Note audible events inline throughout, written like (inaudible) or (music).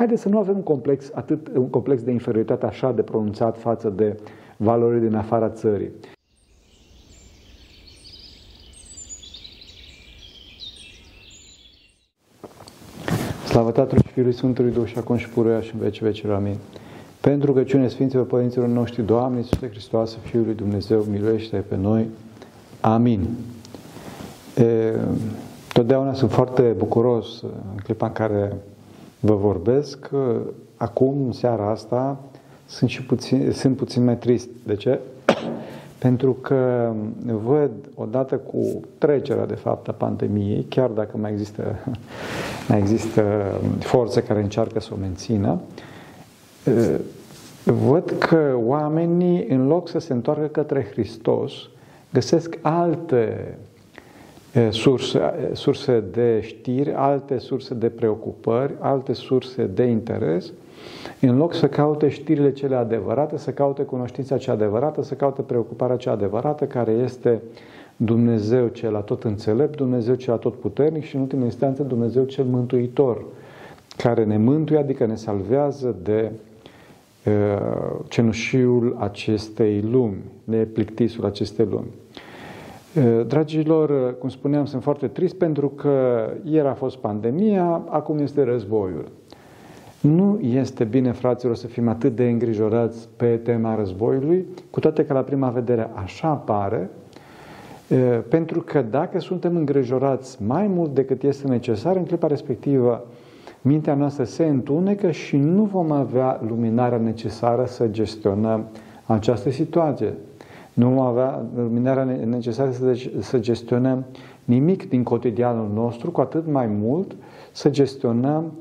haideți să nu avem un complex, atât, un complex de inferioritate așa de pronunțat față de valorile din afara țării. Slavă Tatălui și Fiului Sfântului Duh și acum și puruia și în veci vecilor. Amin. Pentru că cine Sfinților Părinților noștri, Doamne Iisuse Hristos, Fiul lui Dumnezeu, miluiește pe noi. Amin. E, totdeauna sunt foarte bucuros în clipa în care vă vorbesc. Acum, în seara asta, sunt și puțin, sunt puțin mai trist. De ce? (clears throat) Pentru că văd, odată cu trecerea, de fapt, a pandemiei, chiar dacă mai există, (laughs) mai există forțe care încearcă să o mențină, văd că oamenii, în loc să se întoarcă către Hristos, găsesc alte surse, surse de știri, alte surse de preocupări, alte surse de interes, în loc să caute știrile cele adevărate, să caute cunoștința cea adevărată, să caute preocuparea cea adevărată, care este Dumnezeu cel atot înțelept, Dumnezeu cel atot puternic și, în ultimă instanță, Dumnezeu cel mântuitor, care ne mântuie, adică ne salvează de uh, cenușiul acestei lumi, de plictisul acestei lumi. Dragilor, cum spuneam, sunt foarte trist pentru că ieri a fost pandemia, acum este războiul. Nu este bine, fraților, să fim atât de îngrijorați pe tema războiului, cu toate că la prima vedere așa pare, pentru că dacă suntem îngrijorați mai mult decât este necesar, în clipa respectivă, mintea noastră se întunecă și nu vom avea luminarea necesară să gestionăm această situație. Nu vom avea luminarea necesară să gestionăm nimic din cotidianul nostru, cu atât mai mult să gestionăm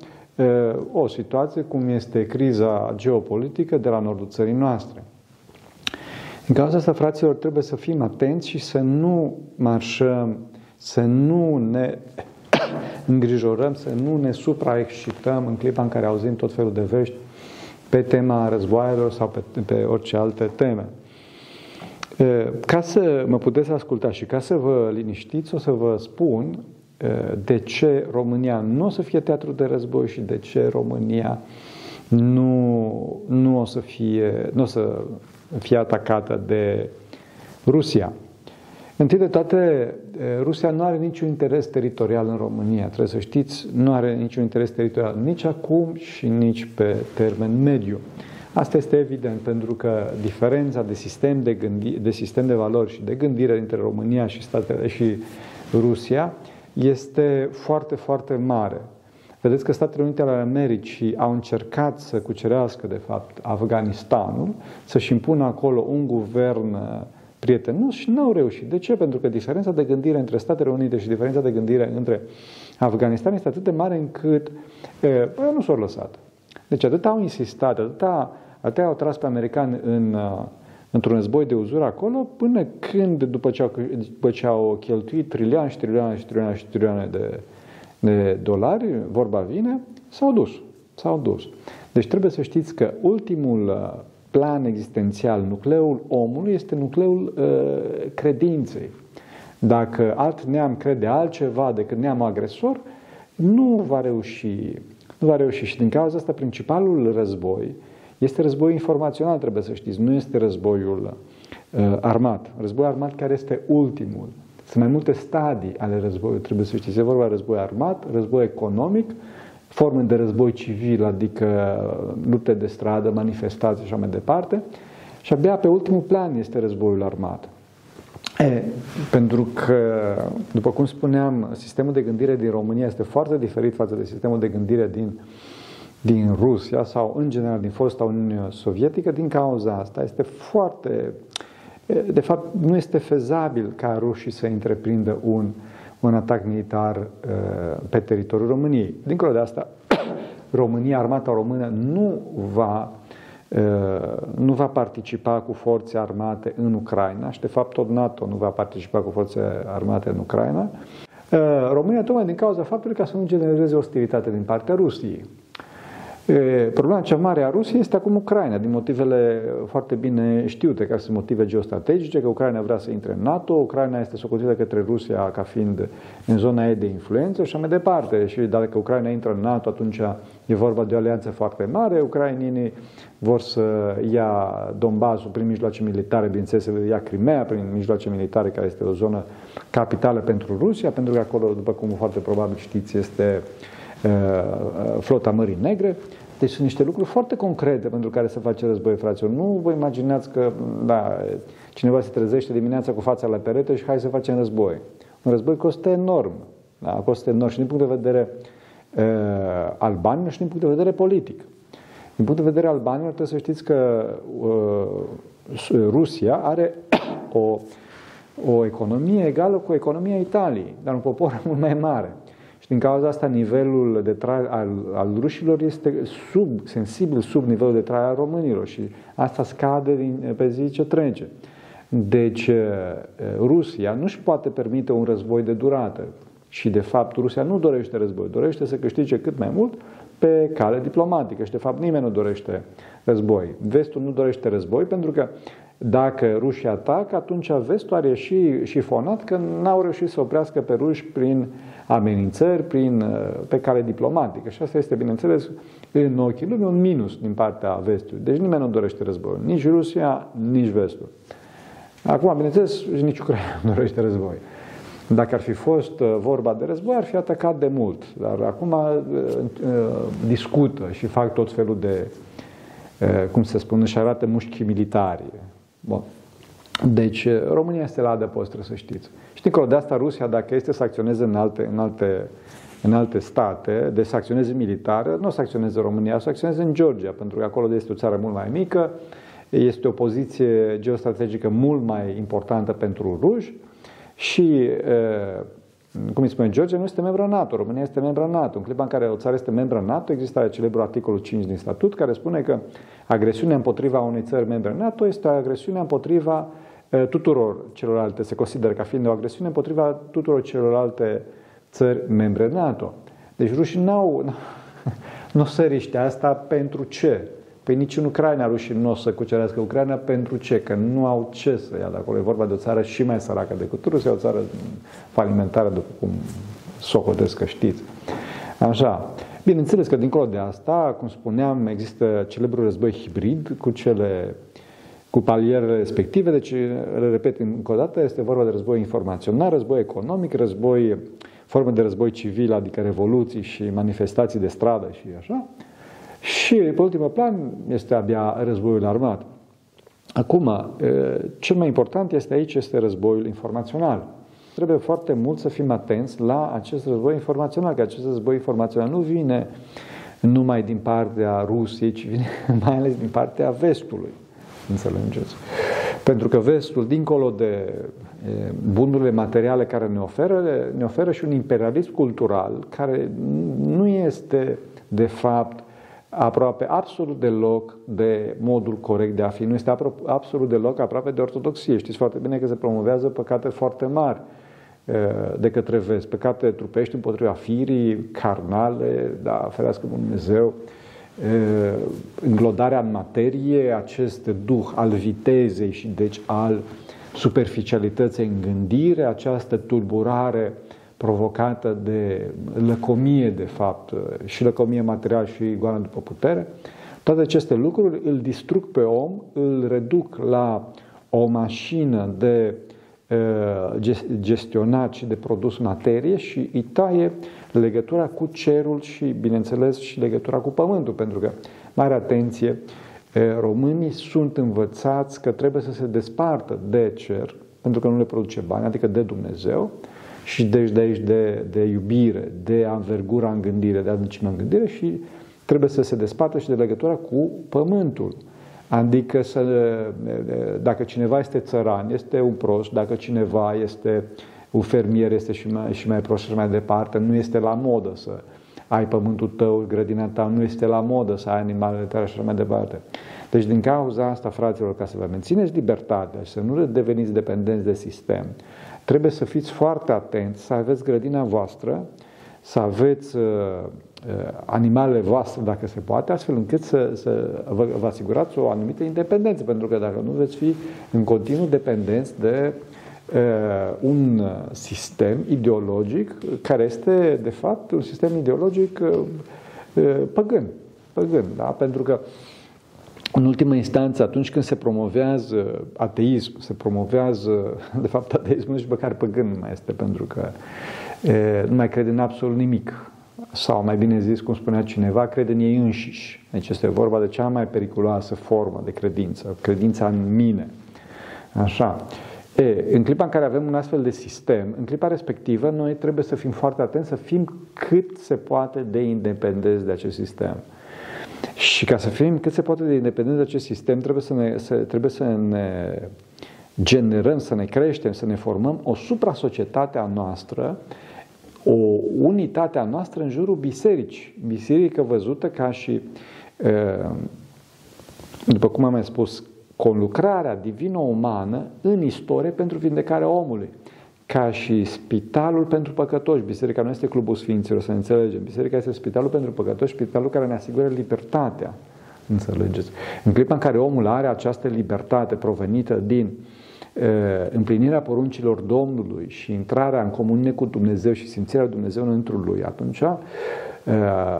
o situație cum este criza geopolitică de la nordul țării noastre. În cauza asta, fraților, trebuie să fim atenți și să nu marșăm, să nu ne (coughs) îngrijorăm, să nu ne supraexcităm în clipa în care auzim tot felul de vești pe tema războaielor sau pe, pe orice alte teme. Ca să mă puteți asculta și ca să vă liniștiți, o să vă spun de ce România nu o să fie teatru de război și de ce România nu, nu o să fie, nu o să fie atacată de Rusia. Întâi de toate, Rusia nu are niciun interes teritorial în România. Trebuie să știți, nu are niciun interes teritorial nici acum și nici pe termen mediu. Asta este evident, pentru că diferența de sistem de, gândi, de sistem de valori și de gândire dintre România și, statele, și Rusia este foarte, foarte mare. Vedeți că Statele Unite ale Americii au încercat să cucerească, de fapt, Afganistanul, să-și impună acolo un guvern uh, prietenos și nu au reușit. De ce? Pentru că diferența de gândire între Statele Unite și diferența de gândire între Afganistan este atât de mare încât e, bă, nu s-au lăsat. Deci atât au insistat, atâta, atât au tras pe americani în, uh, într-un război de uzură acolo, până când, după ce au, după ce au cheltuit trilioane și trilioane și trilioane și trilioane de, de dolari, vorba vine, s-au dus. S-au dus. Deci trebuie să știți că ultimul uh, plan existențial, nucleul omului, este nucleul uh, credinței. Dacă alt neam crede altceva decât neamul agresor, nu va reuși. Nu va reuși. Și din cauza asta, principalul război este război informațional, trebuie să știți, nu este războiul uh, armat. Războiul armat care este ultimul. Sunt mai multe stadii ale războiului, trebuie să știți. E vorba de război armat, război economic, forme de război civil, adică lupte de stradă, manifestații și așa mai departe. Și abia pe ultimul plan este războiul armat. E, pentru că, după cum spuneam, sistemul de gândire din România este foarte diferit față de sistemul de gândire din uh, din Rusia sau în general din fosta Uniune Sovietică, din cauza asta este foarte, de fapt nu este fezabil ca rușii să întreprindă un, un atac militar pe teritoriul României. Dincolo de asta, (coughs) România, armata română nu va nu va participa cu forțe armate în Ucraina și de fapt tot NATO nu va participa cu forțe armate în Ucraina. România tocmai din cauza faptului ca să nu genereze ostilitate din partea Rusiei. Problema cea mare a Rusiei este acum Ucraina, din motivele foarte bine știute, care sunt motive geostrategice, că Ucraina vrea să intre în NATO, Ucraina este socotită către Rusia ca fiind în zona ei de influență și așa mai departe. Și dacă Ucraina intră în NATO, atunci e vorba de o alianță foarte mare, ucrainienii vor să ia Donbassul prin mijloace militare, bineînțeles să ia Crimea prin mijloace militare, care este o zonă capitală pentru Rusia, pentru că acolo, după cum foarte probabil știți, este uh, flota Mării Negre. Deci sunt niște lucruri foarte concrete pentru care se face război, fraților. Nu vă imaginați că da, cineva se trezește dimineața cu fața la perete și hai să facem război. Un război costă enorm. Da, costă enorm și din punct de vedere uh, albanilor și din punct de vedere politic. Din punct de vedere albanilor trebuie să știți că uh, Rusia are (coughs) o, o economie egală cu economia Italiei, dar un popor (laughs) mult mai mare. Din cauza asta, nivelul de trai al, al rușilor este sub, sensibil sub nivelul de trai al românilor și asta scade din, pe zi ce trece. Deci, eh, Rusia nu își poate permite un război de durată și, de fapt, Rusia nu dorește război, dorește să câștige cât mai mult pe cale diplomatică și, de fapt, nimeni nu dorește război. Vestul nu dorește război pentru că dacă rușii atacă, atunci vestul are și șifonat că n-au reușit să oprească pe ruși prin amenințări, prin, uh, pe cale diplomatică. Și asta este, bineînțeles, în ochii lumii un minus din partea vestului. Deci nimeni nu dorește război. Nici Rusia, nici vestul. Acum, bineînțeles, nici Ucraina nu dorește război. Dacă ar fi fost uh, vorba de război, ar fi atacat de mult. Dar acum uh, discută și fac tot felul de, cum se spune, și arată mușchi militari. Bun. Deci, România este la adăpost, trebuie să știți. Și dincolo de asta, Rusia, dacă este să acționeze în alte, în alte, în alte state, de să acționeze militar, nu să acționeze România, să acționeze în Georgia, pentru că acolo este o țară mult mai mică, este o poziție geostrategică mult mai importantă pentru ruși și cum îi spune, Georgia nu este membru NATO, România este membru NATO. În clipa în care o țară este membru NATO, există celebrul articolul 5 din statut care spune că agresiunea împotriva unei țări membre NATO este agresiunea împotriva tuturor celorlalte, se consideră ca fiind o agresiune împotriva tuturor celorlalte țări membre NATO. Deci rușii n-au, (laughs) nu se riște asta pentru ce? Păi nici în Ucraina rușii nu o să cucerească Ucraina pentru ce? Că nu au ce să ia de acolo. E vorba de o țară și mai săracă decât Rusia, o țară falimentară, după cum socotesc că știți. Așa. Bineînțeles că dincolo de asta, cum spuneam, există celebrul război hibrid cu cele cu palierele respective, deci, le repet încă o dată, este vorba de război informațional, război economic, război, forme de război civil, adică revoluții și manifestații de stradă și așa. Și, pe ultimul plan, este abia războiul armat. Acum, cel mai important este aici, este războiul informațional. Trebuie foarte mult să fim atenți la acest război informațional, că acest război informațional nu vine numai din partea Rusiei, ci vine (laughs) mai ales din partea vestului. Înțelegeți? Pentru că vestul, dincolo de bunurile materiale care ne oferă, ne oferă și un imperialism cultural care nu este, de fapt, aproape absolut deloc de modul corect de a fi. Nu este absolut deloc aproape de ortodoxie. Știți foarte bine că se promovează păcate foarte mari de către vest, păcate trupești împotriva firii, carnale, da, ferească Dumnezeu, înglodarea în materie, acest duh al vitezei și deci al superficialității în gândire, această tulburare provocată de lăcomie, de fapt, și lăcomie materială și goană după putere, toate aceste lucruri îl distrug pe om, îl reduc la o mașină de gestionat și de produs materie și îi taie legătura cu cerul și, bineînțeles, și legătura cu pământul, pentru că, mare atenție, românii sunt învățați că trebuie să se despartă de cer, pentru că nu le produce bani, adică de Dumnezeu, și deci de aici de, de iubire, de anvergura în gândire, de adâncime în gândire și trebuie să se despartă și de legătura cu pământul. Adică să, dacă cineva este țăran, este un prost, dacă cineva este un fermier, este și mai, și mai prost și mai departe, nu este la modă să ai pământul tău, grădina ta, nu este la modă să ai animalele tale și așa mai departe. Deci din cauza asta, fraților, ca să vă mențineți libertatea și să nu deveniți dependenți de sistem, trebuie să fiți foarte atenți, să aveți grădina voastră să aveți uh, animalele voastre, dacă se poate, astfel încât să, să vă, vă asigurați o anumită independență, pentru că dacă nu veți fi în continuu dependenți de uh, un sistem ideologic care este, de fapt, un sistem ideologic uh, păgân. păgân da? Pentru că în ultimă instanță, atunci când se promovează ateism, se promovează, (laughs) de fapt, ateismul nici măcar păgân nu mai este, pentru că e, nu mai crede în absolut nimic. Sau, mai bine zis, cum spunea cineva, crede în ei înșiși. Deci este vorba de cea mai periculoasă formă de credință, credința în mine. Așa. E, în clipa în care avem un astfel de sistem, în clipa respectivă, noi trebuie să fim foarte atenți, să fim cât se poate de independenți de acest sistem. Și ca să fim cât se poate de independenți de acest sistem, trebuie să ne, să, trebuie să ne generăm, să ne creștem, să ne formăm o supra-societate a noastră, o unitate a noastră în jurul bisericii. Biserică văzută ca și, după cum am mai spus, conlucrarea divină-umană în istorie pentru vindecarea omului ca și spitalul pentru păcătoși. Biserica nu este clubul sfinților, să ne înțelegem. Biserica este spitalul pentru păcătoși, spitalul care ne asigură libertatea. Înțelegeți? În clipa în care omul are această libertate provenită din uh, împlinirea poruncilor Domnului și intrarea în comunie cu Dumnezeu și simțirea Dumnezeu înăuntru lui, atunci uh,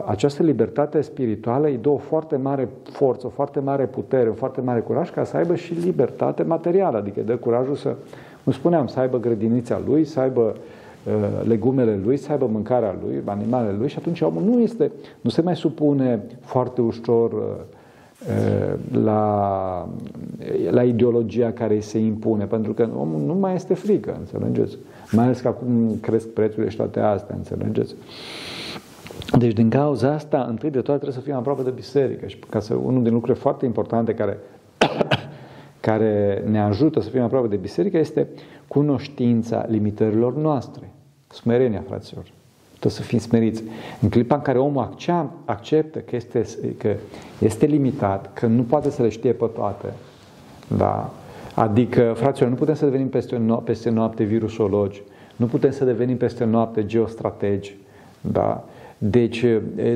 această libertate spirituală îi dă o foarte mare forță, o foarte mare putere, o foarte mare curaj ca să aibă și libertate materială, adică dă curajul să cum spuneam, să aibă grădinița lui, să aibă uh, legumele lui, să aibă mâncarea lui, animalele lui și atunci omul nu, este, nu se mai supune foarte ușor uh, uh, la, la ideologia care îi se impune, pentru că omul nu mai este frică, înțelegeți? Mai ales că acum cresc prețurile și toate astea, înțelegeți? Deci, din cauza asta, întâi de toate trebuie să fim aproape de biserică și ca să, unul din lucrurile foarte importante care care ne ajută să fim aproape de biserică este cunoștința limitărilor noastre. Smerenia, fraților. Trebuie să fim smeriți. În clipa în care omul acceptă că este, că este limitat, că nu poate să le știe pe toate, da? Adică, fraților, nu putem să devenim peste, no- peste noapte virusologi, nu putem să devenim peste noapte geostrategi, da? Deci,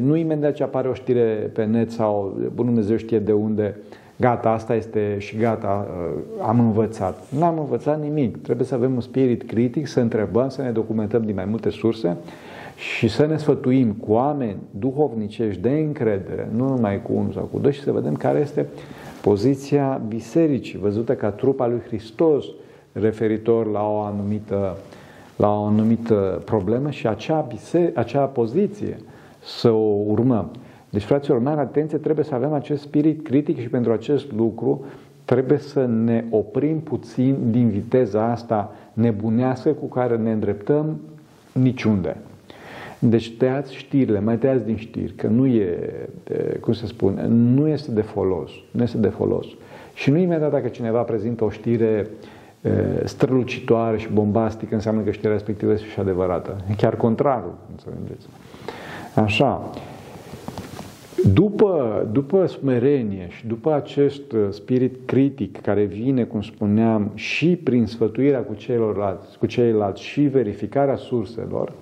nu imediat ce apare o știre pe net sau Bunul Dumnezeu știe de unde, gata, asta este și gata, uh, am învățat. Nu am învățat nimic. Trebuie să avem un spirit critic, să întrebăm, să ne documentăm din mai multe surse și să ne sfătuim cu oameni duhovnicești de încredere, nu numai cu unul sau cu doi, și să vedem care este poziția bisericii, văzută ca trupa lui Hristos, referitor la o anumită, la o anumită problemă și acea, biserică, acea poziție să o urmăm. Deci, fraților, mare atenție, trebuie să avem acest spirit critic și pentru acest lucru trebuie să ne oprim puțin din viteza asta nebunească cu care ne îndreptăm niciunde. Deci tăiați știrile, mai tăiați din știri, că nu e, cum se spune, nu este de folos. Nu este de folos. Și nu imediat dacă cineva prezintă o știre strălucitoare și bombastică, înseamnă că știrea respectivă este și adevărată. Chiar contrarul, înțelegeți? Așa. După, după smerenie și după acest uh, spirit critic care vine, cum spuneam, și prin sfătuirea cu ceilalți, cu ceilalți și verificarea surselor,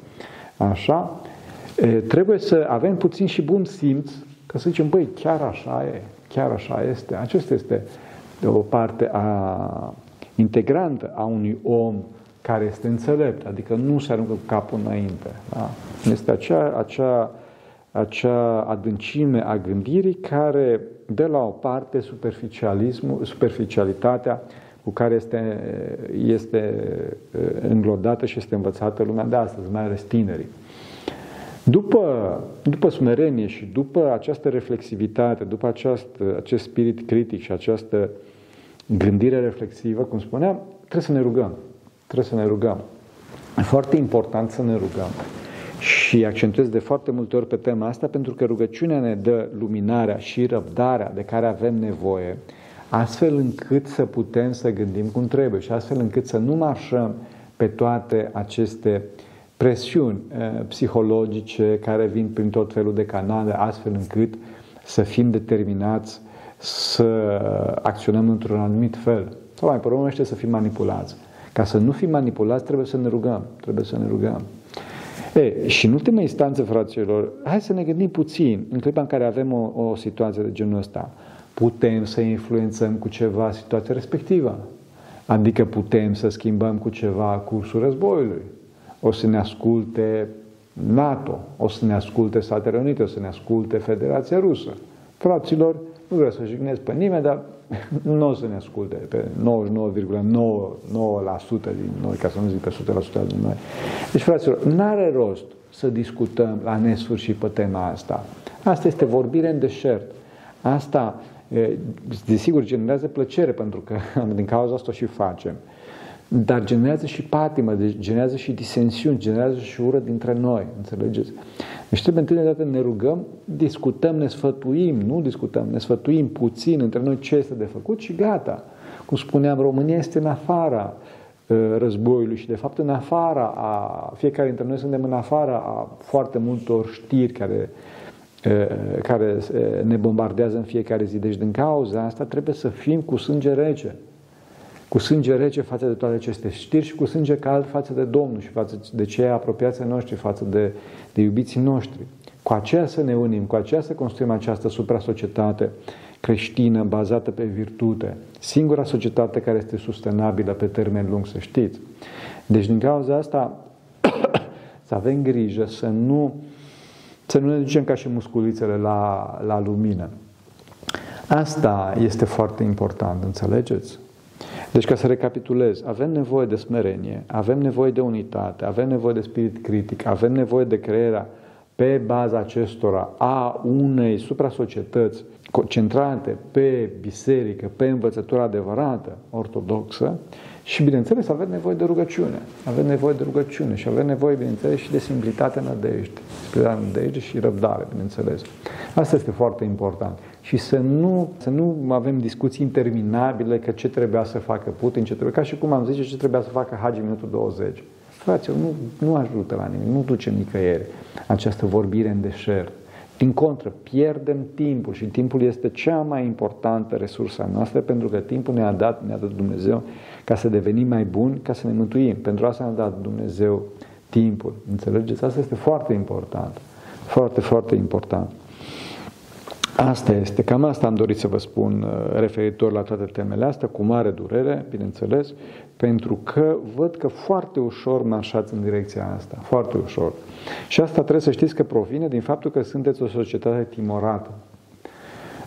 așa, trebuie să avem puțin și bun simț, că să zicem, băi, chiar așa e, chiar așa este. Acesta este o parte a, integrantă a unui om care este înțelept, adică nu se aruncă cu capul înainte. Da? Este acea, acea acea adâncime a gândirii care de la o parte superficialismul, superficialitatea cu care este, este înglodată și este învățată lumea de astăzi, mai ales tinerii. După, după smerenie și după această reflexivitate, după aceast, acest spirit critic și această gândire reflexivă, cum spuneam, trebuie să ne rugăm. Trebuie să ne rugăm. E foarte important să ne rugăm. Și accentuez de foarte multe ori pe tema asta pentru că rugăciunea ne dă luminarea și răbdarea de care avem nevoie, astfel încât să putem să gândim cum trebuie și astfel încât să nu marșăm pe toate aceste presiuni eh, psihologice care vin prin tot felul de canale, astfel încât să fim determinați să acționăm într-un anumit fel. Sau mai pe să fim manipulați. Ca să nu fim manipulați, trebuie să ne rugăm. Trebuie să ne rugăm. E, și în ultima instanță, fraților, hai să ne gândim puțin, în clipa în care avem o, o situație de genul ăsta, putem să influențăm cu ceva situația respectivă. Adică putem să schimbăm cu ceva cursul războiului. O să ne asculte NATO, o să ne asculte Statele Unite, o să ne asculte Federația Rusă. Fraților, nu vreau să jignesc pe nimeni, dar nu o să ne asculte pe 99,9% din noi, ca să nu zic pe 100% din noi. Deci, fraților, nu are rost să discutăm la nesfârșit pe tema asta. Asta este vorbire în deșert. Asta, desigur, generează plăcere, pentru că (laughs) din cauza asta o și facem. Dar generează și patimă, deci generează și disensiuni, generează și ură dintre noi, înțelegeți? Deci trebuie întâi de dată ne rugăm, discutăm, ne sfătuim, nu discutăm, ne sfătuim puțin între noi ce este de făcut și gata. Cum spuneam, România este în afara uh, războiului și de fapt în afara a, fiecare dintre noi suntem în afara a foarte multor știri care, uh, care uh, ne bombardează în fiecare zi. Deci din cauza asta trebuie să fim cu sânge rece cu sânge rece față de toate aceste știri și cu sânge cald față de Domnul și față de cei apropiații noștri, față de, de iubiții noștri. Cu aceea să ne unim, cu aceea să construim această supra-societate creștină bazată pe virtute. Singura societate care este sustenabilă pe termen lung, să știți. Deci din cauza asta (coughs) să avem grijă să nu, să nu ne ducem ca și musculițele la, la lumină. Asta este foarte important, înțelegeți? Deci, ca să recapitulez, avem nevoie de smerenie, avem nevoie de unitate, avem nevoie de spirit critic, avem nevoie de crearea pe baza acestora a unei supra-societăți concentrate pe biserică, pe învățătura adevărată, ortodoxă, și, bineînțeles, avem nevoie de rugăciune. Avem nevoie de rugăciune și avem nevoie, bineînțeles, și de simplitate, nădejde. Simplitate, nădejde și răbdare, bineînțeles. Asta este foarte important. Și să nu, să nu avem discuții interminabile că ce trebuia să facă Putin, ce trebuie, ca și cum am zice ce trebuia să facă Hagi minutul 20. Fraților, nu, nu ajută la nimic, nu duce nicăieri această vorbire în deșert. Din contră, pierdem timpul și timpul este cea mai importantă resursă noastră pentru că timpul ne-a dat, ne-a dat Dumnezeu ca să devenim mai buni, ca să ne mântuim. Pentru asta ne-a dat Dumnezeu timpul. Înțelegeți? Asta este foarte important. Foarte, foarte important. Asta este, cam asta am dorit să vă spun uh, referitor la toate temele astea, cu mare durere, bineînțeles, pentru că văd că foarte ușor mă așați în direcția asta, foarte ușor. Și asta trebuie să știți că provine din faptul că sunteți o societate timorată.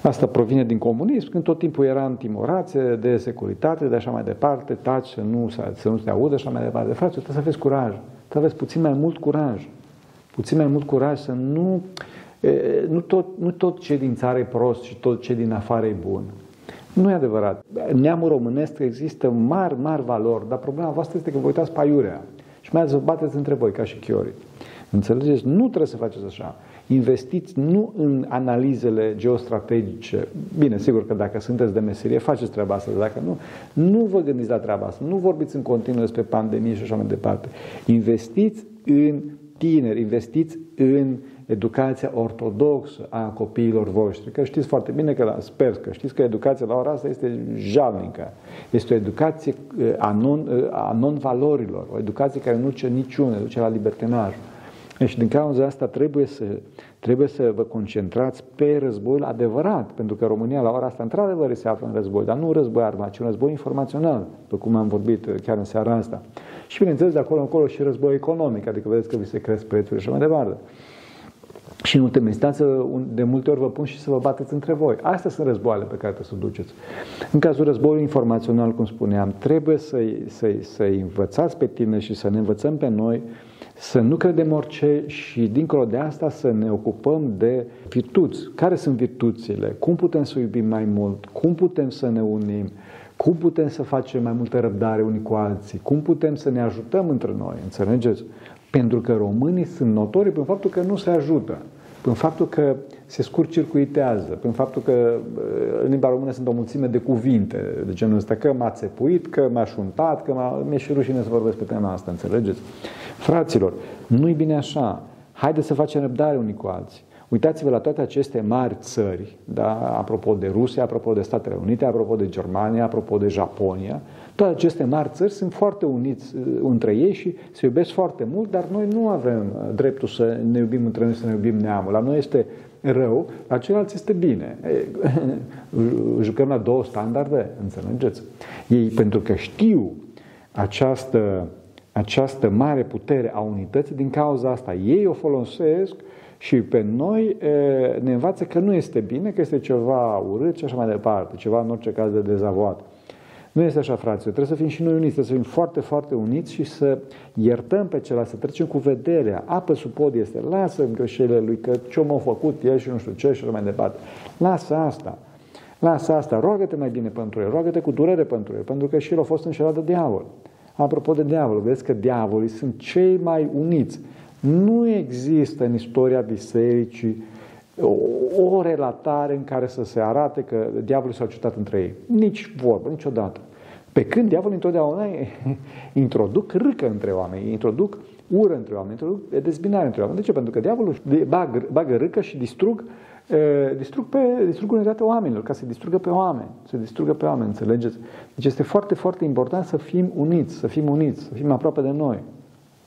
Asta provine din comunism, când tot timpul era în timorație de securitate, de așa mai departe, taci, să nu, să nu se audă, așa mai departe. Frate, trebuie să aveți curaj, trebuie să aveți puțin mai mult curaj. Puțin mai mult curaj să nu nu tot, nu tot ce din țară e prost și tot ce din afară e bun. Nu e adevărat. Neamul românesc există mari, mari valori, dar problema voastră este că vă uitați pe aiurea și mai ales vă bateți între voi, ca și chiori. Înțelegeți? Nu trebuie să faceți așa. Investiți nu în analizele geostrategice. Bine, sigur că dacă sunteți de meserie, faceți treaba asta. Dacă nu, nu vă gândiți la treaba asta. Nu vorbiți în continuu despre pandemie și așa mai departe. Investiți în tineri, investiți în educația ortodoxă a copiilor voștri. Că știți foarte bine că, sper că știți că educația la ora asta este jalnică. Este o educație eh, a, non, eh, a non-valorilor, o educație care nu duce niciune, duce la libertinaj. Deci din cauza asta trebuie să, trebuie să vă concentrați pe războiul adevărat, pentru că România la ora asta într-adevăr se află în război, dar nu un război armat, ci un război informațional, după cum am vorbit eh, chiar în seara asta. Și bineînțeles de acolo încolo și război economic, adică vedeți că vi se cresc prețurile și mai departe. Și în ultima instanță, de multe ori vă pun și să vă bateți între voi. Astea sunt războaiele pe care trebuie să duceți. În cazul războiului informațional, cum spuneam, trebuie să-i, să-i, să-i învățați pe tine și să ne învățăm pe noi să nu credem orice și, dincolo de asta, să ne ocupăm de virtuți. Care sunt virtuțile? Cum putem să iubim mai mult? Cum putem să ne unim? Cum putem să facem mai multă răbdare unii cu alții? Cum putem să ne ajutăm între noi? Înțelegeți? Pentru că românii sunt notori prin faptul că nu se ajută, prin faptul că se scurcircuitează, prin faptul că în limba română sunt o mulțime de cuvinte de genul ăsta, că m-a țepuit, că m-a șuntat, că m-a... mi-e și rușine să vorbesc pe tema asta, înțelegeți? Fraților, nu-i bine așa. Haideți să facem răbdare unii cu alții. Uitați-vă la toate aceste mari țări, da? apropo de Rusia, apropo de Statele Unite, apropo de Germania, apropo de Japonia, toate aceste mari țări sunt foarte uniți uh, între ei și se iubesc foarte mult, dar noi nu avem uh, dreptul să ne iubim între noi, să ne iubim neamul. La noi este rău, la ceilalți este bine. (laughs) Jucăm la două standarde, înțelegeți? Ei, pentru că știu această, această mare putere a unității, din cauza asta ei o folosesc și pe noi ne învață că nu este bine, că este ceva urât și așa mai departe, ceva în orice caz de dezavoat. Nu este așa, fraților. Trebuie să fim și noi uniți, trebuie să fim foarte, foarte uniți și să iertăm pe celălalt, să trecem cu vederea. Apă sub pod este, lasă greșelile lui, că ce m-a făcut el și nu știu ce și așa mai departe. Lasă asta. Lasă asta. Roagă-te mai bine pentru el. Roagă-te cu durere pentru el, pentru că și el a fost înșelat de diavol. Apropo de diavol, vezi că diavolii sunt cei mai uniți. Nu există în istoria bisericii o, o relatare în care să se arate că diavolul s-a ciutat între ei. Nici vorbă, niciodată. Pe când diavolul întotdeauna (laughs) introduc râcă între oameni, introduc ură între oameni, introduc dezbinare între oameni. De ce? Pentru că diavolul bagă, bagă râcă și distrug, uh, distrug, pe, distrug unitatea oamenilor, ca să distrugă pe oameni, să distrugă pe oameni, înțelegeți? Deci este foarte, foarte important să fim uniți, să fim uniți, să fim aproape de noi.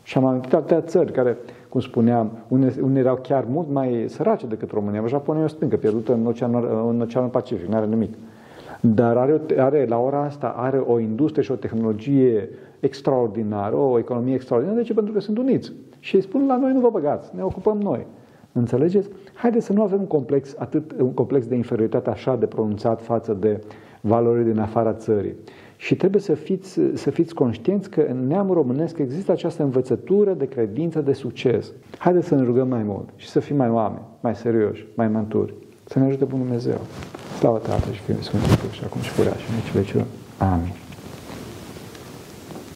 Și am amintit atâtea țări care, cum spuneam, unele, unele erau chiar mult mai sărace decât România. Japonia e o stâncă pierdută în Oceanul, în Oceanul Pacific, nu are nimic. Dar are, are, la ora asta are o industrie și o tehnologie extraordinară, o economie extraordinară. De ce? Pentru că sunt uniți. Și îi spun, la noi nu vă băgați, ne ocupăm noi. Înțelegeți? Haideți să nu avem un complex, atât, un complex de inferioritate așa de pronunțat față de valorile din afara țării. Și trebuie să fiți, să fiți conștienți că în neamul românesc există această învățătură de credință de succes. Haideți să ne rugăm mai mult și să fim mai oameni, mai serioși, mai manturi. Să ne ajute Bunul Dumnezeu. Slavă Tatăl și Fiul Sfântul și acum și purea și în vecii Amin.